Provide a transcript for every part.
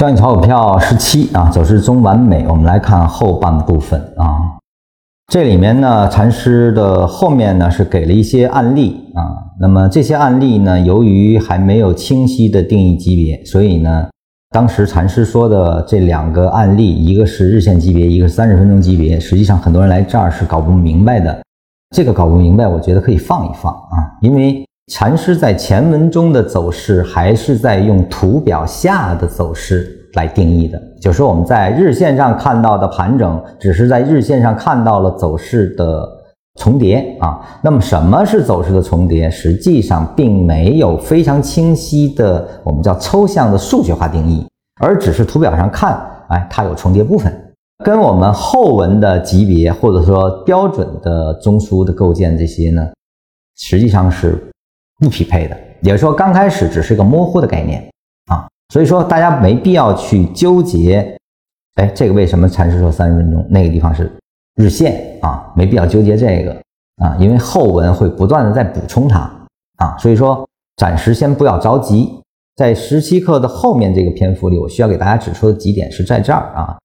教你炒股票十七啊，走势中完美。我们来看后半部分啊，这里面呢，禅师的后面呢是给了一些案例啊。那么这些案例呢，由于还没有清晰的定义级别，所以呢，当时禅师说的这两个案例，一个是日线级别，一个是三十分钟级别，实际上很多人来这儿是搞不明白的。这个搞不明白，我觉得可以放一放啊，因为。禅师在前文中的走势，还是在用图表下的走势来定义的。就是说，我们在日线上看到的盘整，只是在日线上看到了走势的重叠啊。那么，什么是走势的重叠？实际上并没有非常清晰的，我们叫抽象的数学化定义，而只是图表上看，哎，它有重叠部分，跟我们后文的级别或者说标准的中枢的构建这些呢，实际上是。不匹配的，也就是说，刚开始只是一个模糊的概念啊，所以说大家没必要去纠结，哎，这个为什么禅师说三十分钟，那个地方是日线啊，没必要纠结这个啊，因为后文会不断的在补充它啊，所以说暂时先不要着急，在十七课的后面这个篇幅里，我需要给大家指出的几点是在这儿啊，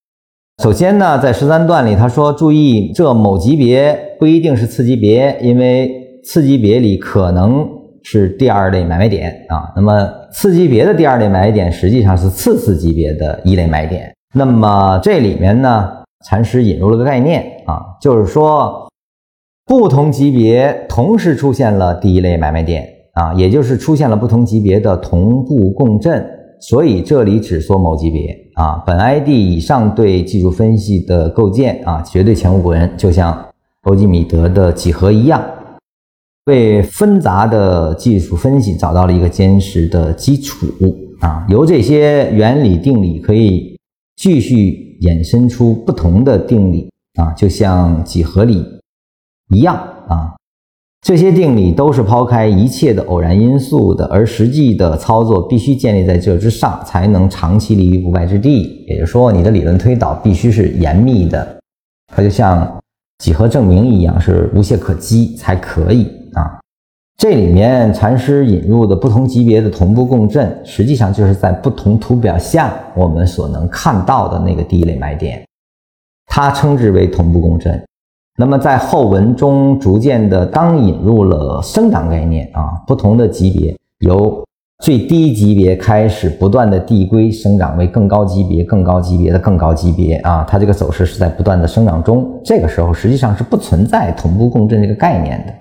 首先呢，在十三段里他说，注意这某级别不一定是次级别，因为次级别里可能。是第二类买卖点啊，那么次级别的第二类买卖点实际上是次次级别的一类买点。那么这里面呢，禅师引入了个概念啊，就是说不同级别同时出现了第一类买卖点啊，也就是出现了不同级别的同步共振。所以这里只说某级别啊，本 ID 以上对技术分析的构建啊，绝对前无古人，就像欧几米德的几何一样。为纷杂的技术分析找到了一个坚实的基础啊，由这些原理定理可以继续衍生出不同的定理啊，就像几何里一样啊，这些定理都是抛开一切的偶然因素的，而实际的操作必须建立在这之上，才能长期立于不败之地。也就是说，你的理论推导必须是严密的，它就像几何证明一样，是无懈可击才可以。啊，这里面禅师引入的不同级别的同步共振，实际上就是在不同图表下我们所能看到的那个第一类买点，它称之为同步共振。那么在后文中逐渐的刚引入了生长概念啊，不同的级别由最低级别开始不断的递归生长为更高级别、更高级别的更高级别啊，它这个走势是在不断的生长中。这个时候实际上是不存在同步共振这个概念的。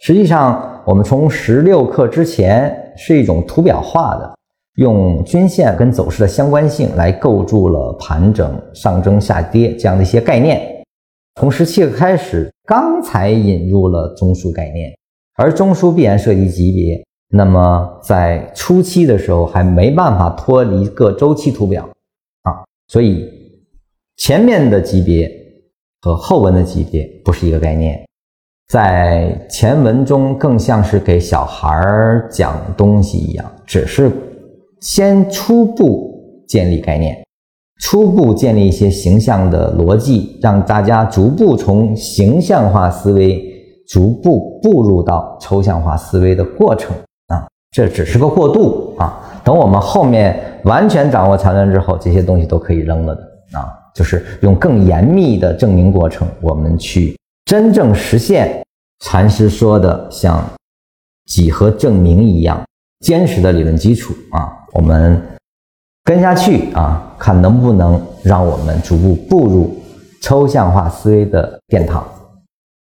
实际上，我们从十六课之前是一种图表化的，用均线跟走势的相关性来构筑了盘整、上升、下跌这样的一些概念。从十七课开始，刚才引入了中枢概念，而中枢必然涉及级别，那么在初期的时候还没办法脱离各周期图表啊，所以前面的级别和后文的级别不是一个概念。在前文中，更像是给小孩儿讲东西一样，只是先初步建立概念，初步建立一些形象的逻辑，让大家逐步从形象化思维逐步步入到抽象化思维的过程啊，这只是个过渡啊。等我们后面完全掌握禅论之后，这些东西都可以扔了的啊，就是用更严密的证明过程，我们去。真正实现禅师说的像几何证明一样坚实的理论基础啊，我们跟下去啊，看能不能让我们逐步步入抽象化思维的殿堂。